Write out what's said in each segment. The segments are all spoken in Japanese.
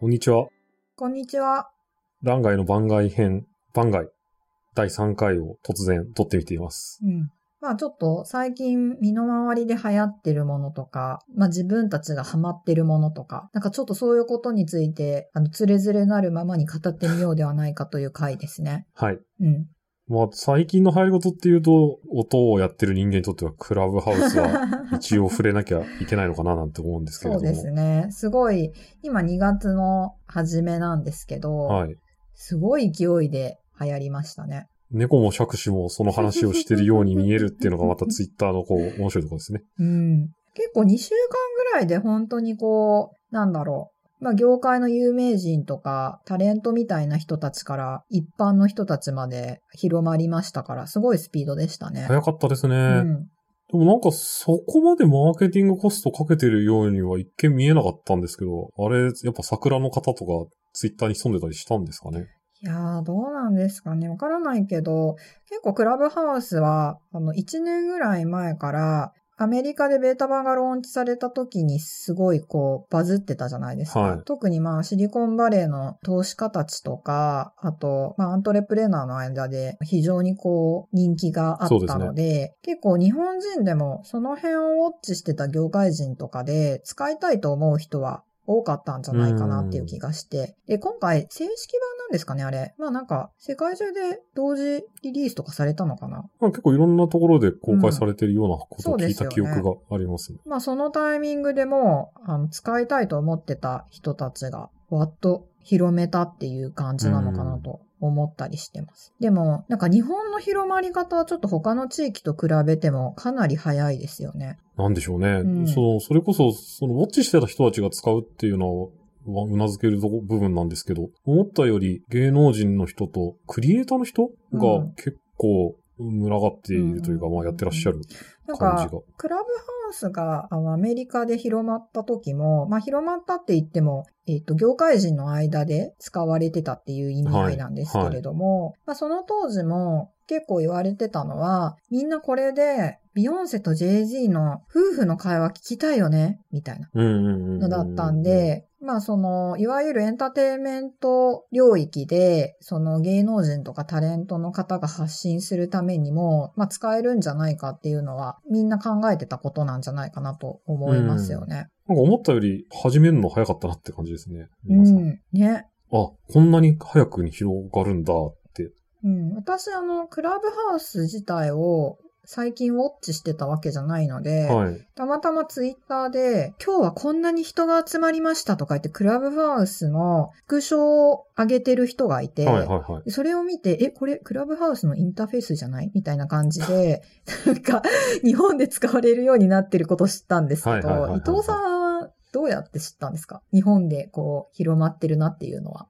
こんにちは。こんにちは。欄外の番外編、番外、第3回を突然撮ってみています。うん。まあちょっと最近身の回りで流行ってるものとか、まあ自分たちがハマってるものとか、なんかちょっとそういうことについて、あの、つれづれなるままに語ってみようではないかという回ですね。はい。うん。まあ、最近の流行り事っていうと、音をやってる人間にとっては、クラブハウスは 一応触れなきゃいけないのかななんて思うんですけれども。そうですね。すごい、今2月の初めなんですけど、はい。すごい勢いで流行りましたね。猫も杓子もその話をしてるように見えるっていうのがまたツイッターのこう、面白いところですね。うん。結構2週間ぐらいで本当にこう、なんだろう。まあ業界の有名人とかタレントみたいな人たちから一般の人たちまで広まりましたから、すごいスピードでしたね。早かったですね。うん。でもなんかそこまでマーケティングコストかけてるようには一見見えなかったんですけど、あれ、やっぱ桜の方とかツイッターに潜んでたりしたんですかね？いやー、どうなんですかね。わからないけど、結構クラブハウスは、あの、1年ぐらい前から、アメリカでベータ版がローンチされた時にすごいこうバズってたじゃないですか。はい特にまあシリコンバレーの投資家たちとか、あとまあアントレプレーナーの間で非常にこう人気があったので、結構日本人でもその辺をウォッチしてた業界人とかで使いたいと思う人は多かったんじゃないかなっていう気がして。で、今回正式版なんですかね、あれ。まあなんか、世界中で同時リリースとかされたのかな。まあ、結構いろんなところで公開されてるようなことを聞いた記憶がありますね。まあそのタイミングでも、あの、使いたいと思ってた人たちが、わっと広めたっていう感じなのかなと思ったりしてます。でも、なんか日本の広まり方はちょっと他の地域と比べてもかなり早いですよね。なんでしょうね。うんその、それこそ、その、ウォッチしてた人たちが使うっていうのは、うなずける部分なんですけど、思ったより芸能人の人とクリエイターの人がうん結構群がっているというか、うんまあやってらっしゃるなんか感じが。、クラブハウスがあのアメリカで広まった時も、まあ広まったって言っても、えっ、と、業界人の間で使われてたっていう意味合いなんですけれども、まあその当時も結構言われてたのは、みんなこれで、ビヨンセと JG の夫婦の会話聞きたいよねみたいな。のだったんで、まあその、いわゆるエンターテインメント領域で、その芸能人とかタレントの方が発信するためにも、まあ使えるんじゃないかっていうのは、みんな考えてたことなんじゃないかなと思いますよね。なんか思ったより始めるの早かったなって感じですね。うん。ね。あ、こんなに早くに広がるんだって。うん。私、あの、クラブハウス自体を最近ウォッチしてたわけじゃないので、はい。たまたまツイッターで、今日はこんなに人が集まりましたとか言って、クラブハウスのスクショを上げてる人がいて、はいはいはい。それを見て、え、これクラブハウスのインターフェースじゃない？みたいな感じで、なんか、日本で使われるようになってることを知ったんですけはいはいはいはいはいど、伊藤さんはどうやって知ったんですか？日本でこう、広まってるなっていうのは。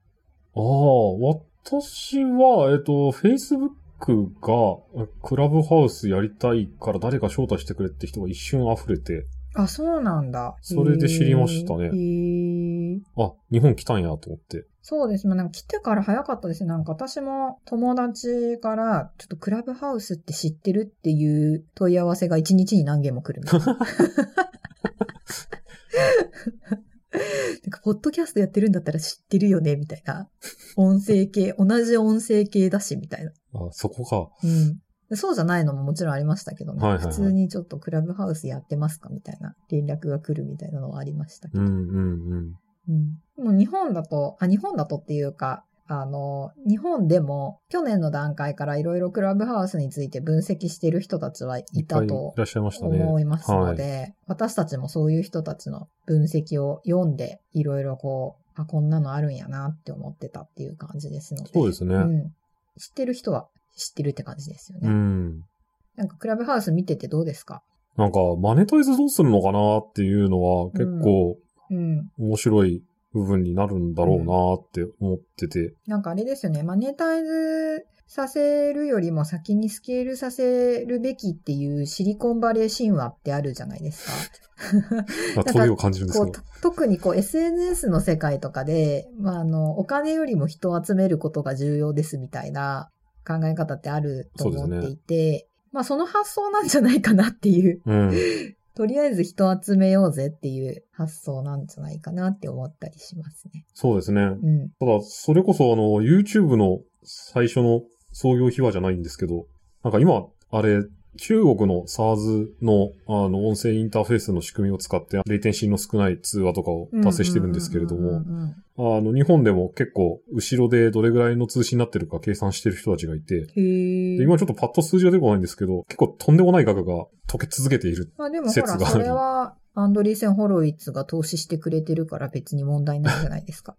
ああ、私は、えっと、Facebook が、クラブハウスやりたいから誰か招待してくれって人が一瞬溢れて、あ、そうなんだ。それで知りましたねへーへーあ、日本来たんやと思って。そうですね。なんか来てから早かったですね。なんか私も友達から、ちょっとクラブハウスって知ってるっていう問い合わせが一日に何件も来る。なんか、ポッドキャストやってるんだったら知ってるよね、みたいな。音声系、同じ音声系だし、みたいな。あ、そこか。うん。そうじゃないのももちろんありましたけどね。はいはいはい普通にちょっとクラブハウスやってますかみたいな連絡が来るみたいなのはありましたけど。うんうんうん。うん。でも日本だと、あ、日本だとっていうか、あの、日本でも去年の段階からいろいろクラブハウスについて分析している人たちはいいっぱいいたとらっしゃいましたね。思いますのはい。で、私たちもそういう人たちの分析を読んで、いろいろこう、あ、こんなのあるんやなって思ってたっていう感じですので。そうですね。うん。知ってる人は知ってるって感じですよね。うん。なんかクラブハウス見ててどうですか？なんか、マネタイズどうするのかなっていうのは結構うん。面白い部分になるんだろうなって思ってて。なんかあれですよね、マネタイズさせるよりも先にスケールさせるべきっていうシリコンバレー神話ってあるじゃないですか。まあ、問いを感じるんですけど。と特にこう SNS の世界とかで、まあ、あの、お金よりも人を集めることが重要ですみたいな考え方ってあると思っていて、まあその発想なんじゃないかなっていううん。とりあえず人集めようぜっていう発想なんじゃないかなって思ったりしますね。そうですね。うん。ただ、それこそあの、YouTube の最初の創業秘話じゃないんですけど、なんか今、あれ、中国の SARS のあの音声インターフェースの仕組みを使って、レイテンシーの少ない通話とかを達成してるんですけれども、あの、日本でも結構、後ろでどれぐらいの通信になってるか計算してる人たちがいて、で今ちょっとパッと数字が出てこないんですけど、結構とんでもない額が溶け続けている。まあでもほら、説があるそれは、アンドリーセン・ホロウィッツが投資してくれてるから別に問題ないんじゃないですか。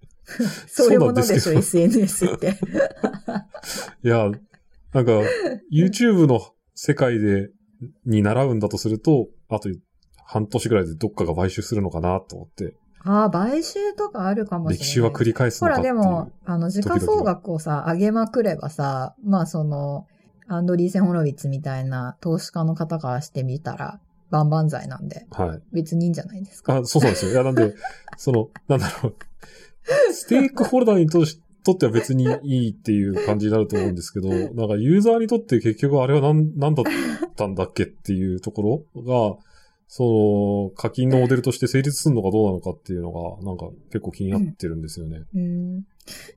そういうものでしょ、SNS って。いや、なんか、YouTube の世界で、に習うんだとすると、あと半年ぐらいでどっかが買収するのかなと思って、ああ、買収とかあるかもしれない。歴史は繰り返すほら、のかっていう。でも、あの、時価総額をさ、上げまくればさ、まあその、アンドリーセン・ホロウィッツみたいな投資家の方からしてみたら、万々歳なんで、はい。別にいいんじゃないですか？あ、そうなんですよ。いや、なんで、その、なんだろう。ステークホルダーにとしとっては別にいいっていう感じになると思うんですけど、なんかユーザーにとって結局あれは何、何だったんだっけっていうところが、その、課金のモデルとして成立するのかどうなのかっていうのが、なんか結構気になってるんですよね。うん。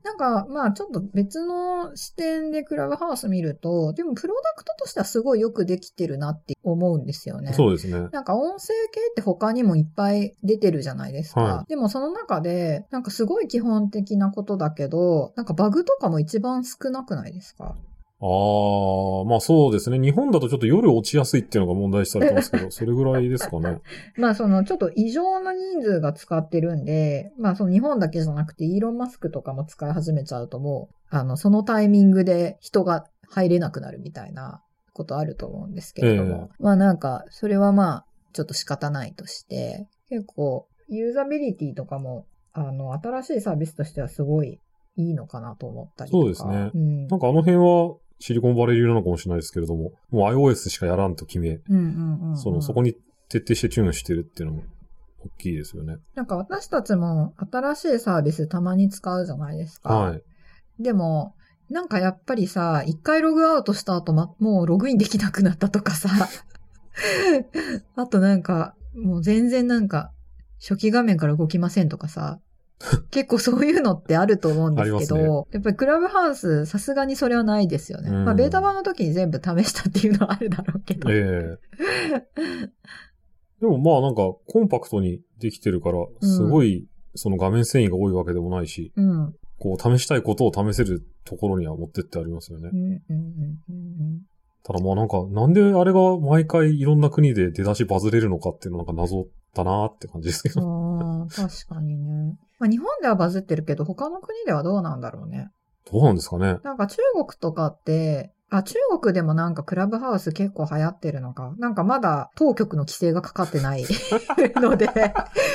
なんか、まあちょっと別の視点でクラブハウス見ると、でもプロダクトとしてはすごいよくできてるなって思うんですよね。そうですね。なんか音声系って他にもいっぱい出てるじゃないですか。はでもその中で、なんかすごい基本的なことだけど、なんかバグとかも一番少なくないですか？ああ、まあそうですね。日本だとちょっと夜落ちやすいっていうのが問題視されてますけど、それぐらいですかね。まあそのちょっと異常な人数が使ってるんで、まあその日本だけじゃなくてイーロン・マスクとかも使い始めちゃうともう、あの、そのタイミングで人が入れなくなるみたいなことあると思うんですけれども。まあなんか、それはまあ、ちょっと仕方ないとして、結構、ユーザビリティとかも、あの、新しいサービスとしてはすごいいいのかなと思ったりとか。そうですねうん。なんかあの辺はシリコンバレー流なのかもしれないですけれども、もう iOS しかやらんと決め、その、そこに徹底してチューンしてるっていうのも大きいですよね。なんか私たちも新しいサービスたまに使うじゃないですか。はい。でも、なんかやっぱりさ、一回ログアウトした後、ま、もうログインできなくなったとかさ、あとなんか、もう全然なんか、初期画面から動きませんとかさ、結構そういうのってあると思うんですけど、やっぱりクラブハウス、さすがにそれはないですよね。うんまあ、ベータ版の時に全部試したっていうのはあるだろうけど。ええでもまあなんかコンパクトにできてるから、すごいその画面遷移が多いわけでもないし、うん。こう試したいことを試せるところには持ってってありますよね。ただまあなんか、なんであれが毎回いろんな国で出だしバズれるのかっていうのはなんか謎だなって感じですけど。ああ、確かにね。まあ、日本ではバズってるけど、他の国ではどうなんだろうね。どうなんですかね。なんか中国とかって、あ、中国でもなんかクラブハウス結構流行ってるのか。なんかまだ当局の規制がかかってない ので、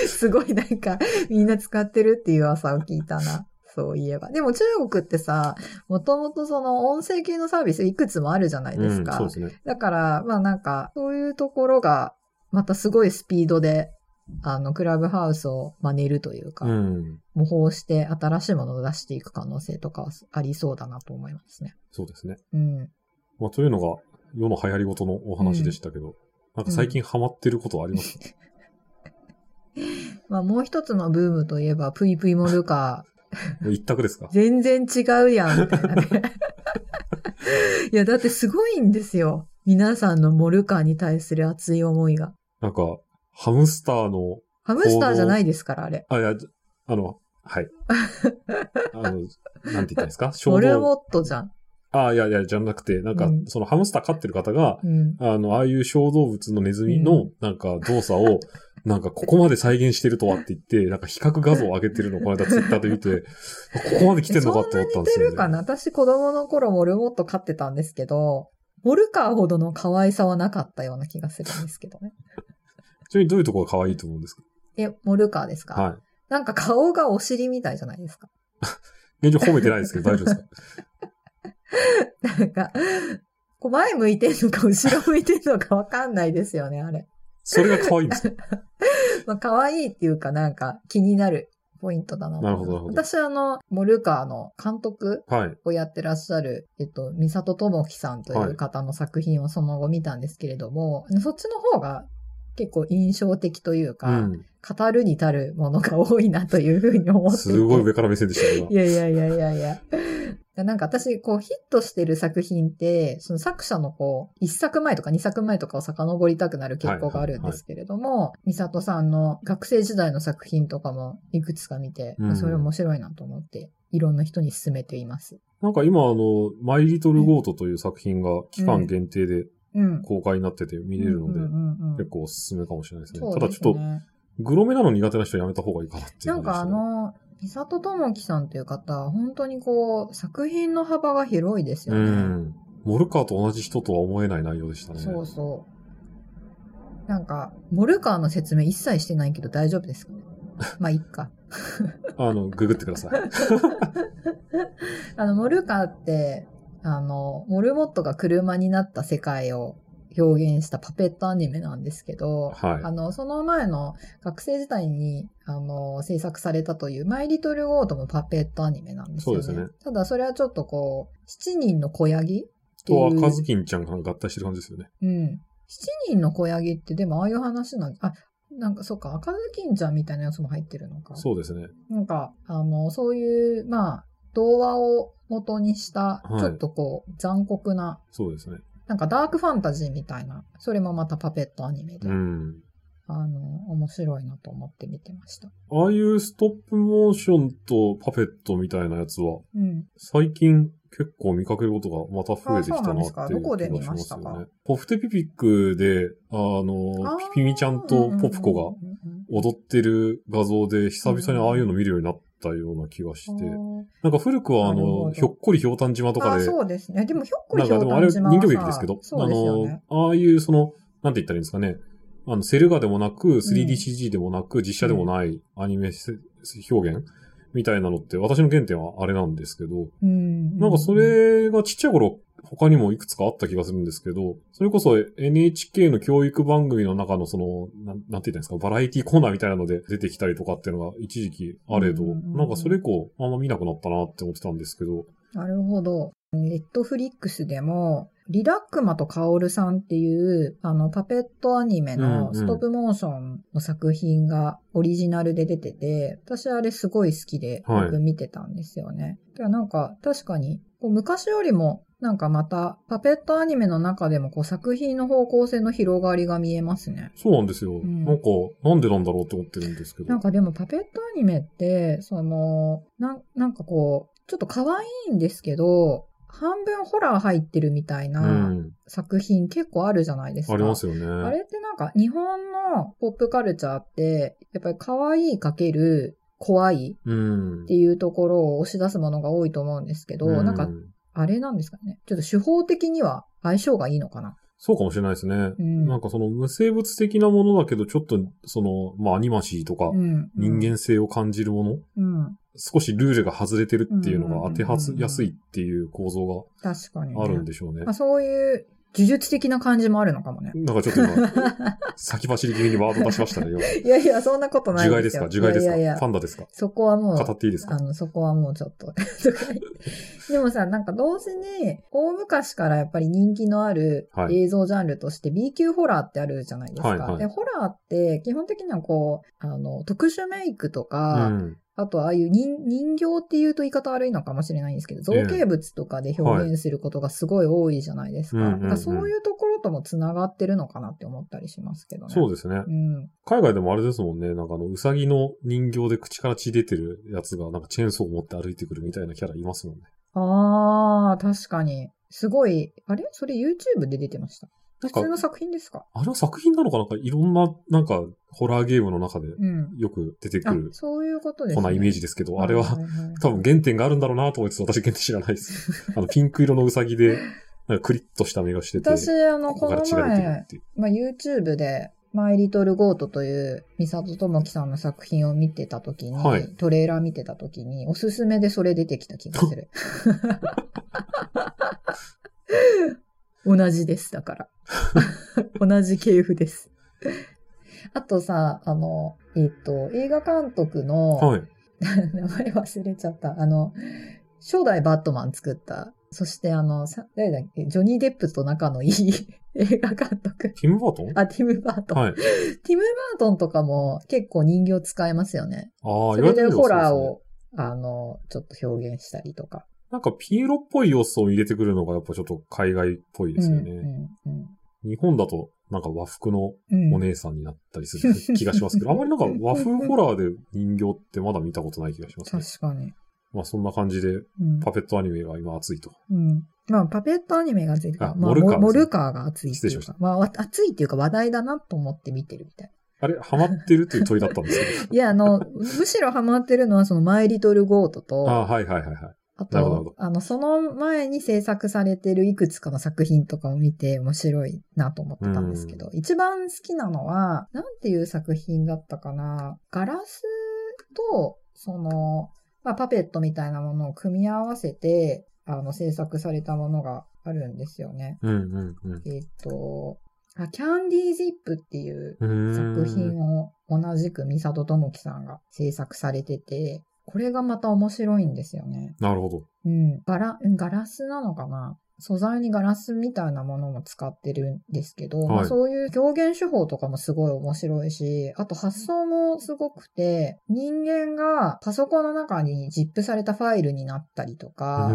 すごいなんかみんな使ってるっていう噂を聞いたな。そういえば。でも中国ってさ、もともとその音声系のサービスいくつもあるじゃないですか。うん、そうですね。だから、まあなんか、そういうところが、またすごいスピードで、あの、クラブハウスを真似るというか、うん。模倣して新しいものを出していく可能性とかはありそうだなと思いますね。そうですね。うん。まあというのが世の流行りごとのお話でしたけど、なんか最近ハマってることはあります？か、まあもう一つのブームといえば、ぷいぷいモルカ 一択ですか？ー。全然違うやん、みたいなね。いや、だってすごいんですよ。皆さんのモルカーに対する熱い思いが。なんか、ハムスターの、ハムスターじゃないですから、あれ。あ、いや、じあの、はい。あの、なんて言ったらいいですか？衝モル動。モットじゃん。あ、いやいや、じゃなくて、なんか、うんそのハムスター飼ってる方が、うん。あの、ああいう小動物のネズミの、なんか動作を、なんかここまで再現してるとはって言って、なんか比較画像を上げてるのをこの間ツイッターで見て、ここまで来てんのかって思ったんですよね。似てるかな私子供の頃モルモット飼ってたんですけど、モルカーほどの可愛さはなかったような気がするんですけどね。ちなみにどういうところが可愛いと思うんですか？え、モルカーですか？はい。なんか顔がお尻みたいじゃないですか？現状褒めてないですけど大丈夫ですか？なんか、こう前向いてんのか後ろ向いてんのかわかんないですよね、あれ。それが可愛いんですよ。まあ、可愛いっていうかなんか気になるポイントだなとなるほどなるほど私あの、モルカーの監督はい。をやってらっしゃる、えっと、ミサトトモキさんという方の作品をその後見たんですけれども、そっちの方が結構印象的といううか、ん。語るに足るものが多いなというふうに思って。すごい上から目線でしたね、いやいやいやいやいや。なんか私、こう、ヒットしてる作品って、その作者のこう、一作前とか二作前とかを遡りたくなる傾向があるんですけれども、ミサトさんの学生時代の作品とかもいくつか見て、うんそれ面白いなと思って、いろんな人に勧めています。なんか今あの、マイリトルゴートという作品が期間限定でうん。公開になってて見れるので、結構おすすめかもしれないですね。そうただちょっと、グロめなの苦手な人はやめた方がいいかなっていうなんかあ。の、ミサトトモキさんという方、本当にこう、作品の幅が広いですよね。うん。モルカーと同じ人とは思えない内容でしたね。そうそう。なんか、モルカーの説明一切してないけど大丈夫ですか？ね まあ、いっか。あの、ググってください。あの、モルカーって、あの、モルモットが車になった世界を表現したパペットアニメなんですけど、はいあの、その前の学生時代に、あの、制作されたというマイリトルゴートもパペットアニメなんですよね。そうですねただそれはちょっとこう、七人の小ヤギと、赤ずきんちゃんが合体してる感じですよね。うん。七人の小ヤギってでもああいう話なんあ、なんかそっか、赤ずきんちゃんみたいなやつも入ってるのか。そうですね。なんか、あの、そういう、まあ、童話を元にした、はいちょっとこう、残酷な、そうですね。なんかダークファンタジーみたいな、それもまたパペットアニメで、うん。あの、面白いなと思って見てました。ああいうストップモーションとパペットみたいなやつは、うん。最近結構見かけることがまた増えてきたなっていうあそうなんですかどこで見気がしましたか？ポフテピピックで、あの、ピピミちゃんとポプコが踊ってる画像で久々にああいうの見るようになったような気がして、なんか古くはあの、ひょっこりひょうたん島とかあ、で、そうですね。でも、ひょっこりなんひょうかでもあれ人形劇ですけど、ね。あの、ああいうその、なんて言ったらいいんですかね。あの、セル画でもなく、3DCG でもなく、実写でもないアニメせ表現みたいなのって、私の原点はあれなんですけど、うん。なんかそれがちっちゃい頃、他にもいくつかあった気がするんですけど、それこそ NHK の教育番組の中のその、なんなんて言ったんですか、バラエティコーナーみたいなので出てきたりとかっていうのが一時期あれど、なんかそれ以降あんま見なくなったなって思ってたんですけど、なるほど。ネットフリックスでも、リラックマとカオルさんっていう、あの、パペットアニメのストップモーションの作品がオリジナルで出てて、私あれすごい好きで、はいよく見てたんですよね。でなんか、確かに、昔よりも、なんかまた、パペットアニメの中でもこう作品の方向性の広がりが見えますね。そうなんですよ。んなんか、なんでなんだろうって思ってるんですけど。なんかでもパペットアニメって、その、なんなんかこう、ちょっと可愛いんですけど、半分ホラー入ってるみたいうなん作品結構あるじゃないですか。ありますよね。あれってなんか日本のポップカルチャーって、やっぱり可愛いかける怖いうんって。いうところを押し出すものが多いと思うんですけど、うなんかあれなんですかね。ちょっと手法的には相性がいいのかな。そうかもしれないですね。うん。なんかその無生物的なものだけど、ちょっと、その、まあアニマシーとか、うん、人間性を感じるもの、うん。少しルールが外れてるっていうのが当てはうんうんうんうんやすいっていう構造。があるんでしょうねまあ、。そういう呪術的な感じもあるのかもね。なんかちょっと今、先走り気味にワード出しましたね。いやいや、そんなことない樹害ですか？樹害ですか？いやいやパンダですか？そこはもう、語っていいですか？あの、そこはもうちょっと。でもさ、なんか同時に、大昔からやっぱり人気のあるはい映像ジャンルとして B 級ホラーってあるじゃないですか。はいはいで、ホラーって基本的にはこう、あの、特殊メイクとうか、ん。あとああいう人人形っていうと言い方悪いのかもしれないんですけど、造形物とかで表現することがすごい多いじゃないですか。そういうところとも繋がってるのかなって思ったりしますけどね。そうですね。うん。海外でもあれですもんね。なんかあの、うさぎの人形で口から血出てるやつが、なんかチェーンソーを持って歩いてくるみたいなキャラいますもんね。あー、確かに。すごい。あれ？それ YouTube で出てました？なんか普通の作品ですか？あれは作品なのかなんかいろんな、なんか、ホラーゲームの中でうん。よく出てくある、そういうことですね。こんなイメージですけど、あれは、いいい多分原点があるんだろうなと思って私原点知らないです。あの、ピンク色のウサギで、なんかクリッとした目がしてて、私、あの、この前。まあ、YouTube で、マイリトルゴートという、ミサトトモキさんの作品を見てたときに、はいトレーラー見てたときに、おすすめでそれ出てきた気がする。同じです、だから。同じ系譜です。あとさ、あの、えっ、と、映画監督の、はい。名前忘れちゃった。あの、初代バットマン作ったそしてあの、さ誰だっけ？ジョニー・デップと仲のいい 映画監督。ティム・バートン？あ、ティム・バートン。はい。ティム・バートンとかも結構人形使えますよね。ああ、それでホラーそうですねを、あの、ちょっと表現したりとか。なんかピエロっぽい要素を入れてくるのがやっぱちょっと海外っぽいですよね。うんうん日本だとなんか和服のうんお姉さんになったりする 気がしますけど、あんまりなんか和風ホラーで人形ってまだ見たことない気がしますね。確かに。まあそんな感じでうんパペットアニメが今熱いと。うん。まあ、パペットアニメが熱いか、まあ、あモルカーですねモルカーが熱いっていう失礼しましか、まあ、わ熱いっていうか話題だなと思って見てるみたい。あれ、ハマってるっていう問いだったんですけ いや、あの、むしろハマってるのはそのマイリトルゴートと、ど。ああ、はいはいはいはい。あと、あの、その前に制作されてるいくつかの作品とかを見て面白いなと思ってたんですけど、一番好きなのは、なんていう作品だったかな？ガラスと、その、まあ、パペットみたいなものを組み合わせて、あの、制作されたものがあるんですよね。うんうんうんえっ、と、あ、キャンディージップっていう。作品を同じくミサトトモキさんが制作されてて、これがまた面白いんですよね。なるほど。うん。ガラ、うんガラスなのかな？素材にガラスみたいなものも使ってるんですけど、はいまあ、そういう表現手法とかもすごい面白いし、あと発想もすごくて、人間がパソコンの中にジップされたファイルになったりとうか。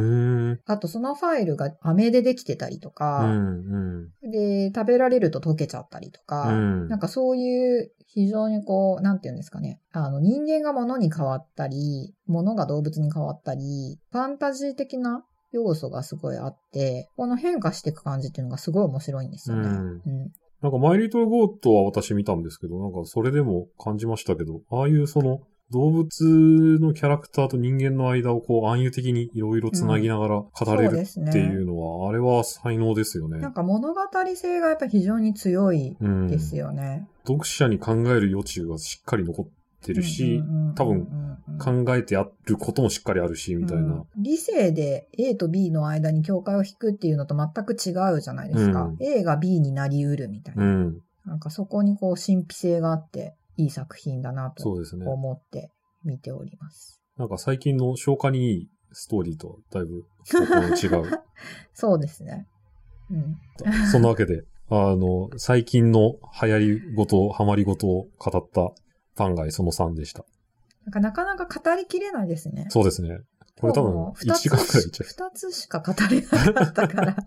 あとそのファイルが飴でできてたりとうか、んうん。で、食べられると溶けちゃったりとか、うんなんかそういう非常にこう、なんていうんですかね。あの人間が物に変わったり、物が動物に変わったり、ファンタジー的な要素がすごいあって、この変化していく感じっていうのがすごい面白いんですよね。うんうんなんかマイリトルゴートは私見たんですけど、なんかそれでも感じましたけど、ああいうその動物のキャラクターと人間の間をこう暗喩的にいろいろ繋ぎながら語れるっていうのは、あれは才能ですよね。なんか物語性がやっぱり非常に強いうん。ですよね。読者に考える余地がしっかり残ってるし、うんうんうんうん多分考えてあることもしっかりあるし、みたいな。うん理性で A と B の間に境界を引くっていうのと全く違うじゃないですか。うん A が B になり得るみたいな。うん。なんかそこにこう神秘性があっていい作品だなと。思って見ております。なんか最近の消化にいいストーリーとはだいぶ 違う。そうですね。うん。そんなわけで、あの、最近の流行りごと、ハマりごとを語ったパンガイその3でした。なんかなかなか語りきれないですね。そうですね。これ多分もう1時間くらいいっちゃう。二つしか語れなかったから。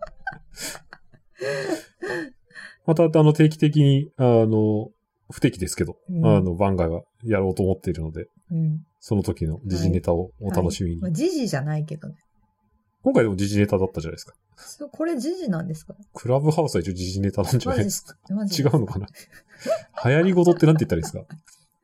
また、あの、定期的に、あの、不定期ですけど、うんあの、番外はやろうと思っているので、うん。その時の時事ネタをお楽しみに。はいまあ時事じゃないけどね。今回でも時事ネタだったじゃないですか。これ時事なんですか？クラブハウスは一応時事ネタなんじゃないですか？違うのかな？流行りごとってなんて言ったらいいですか？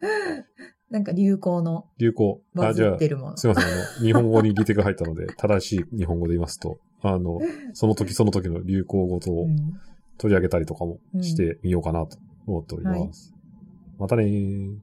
なんか流行の流行。あ、じゃあ。すいません。あの、日本語にリテクが入ったので、正しい日本語で言いますと、あの、その時その時の流行語と取り上げたりとかもしてみようかなと思っております。またねー。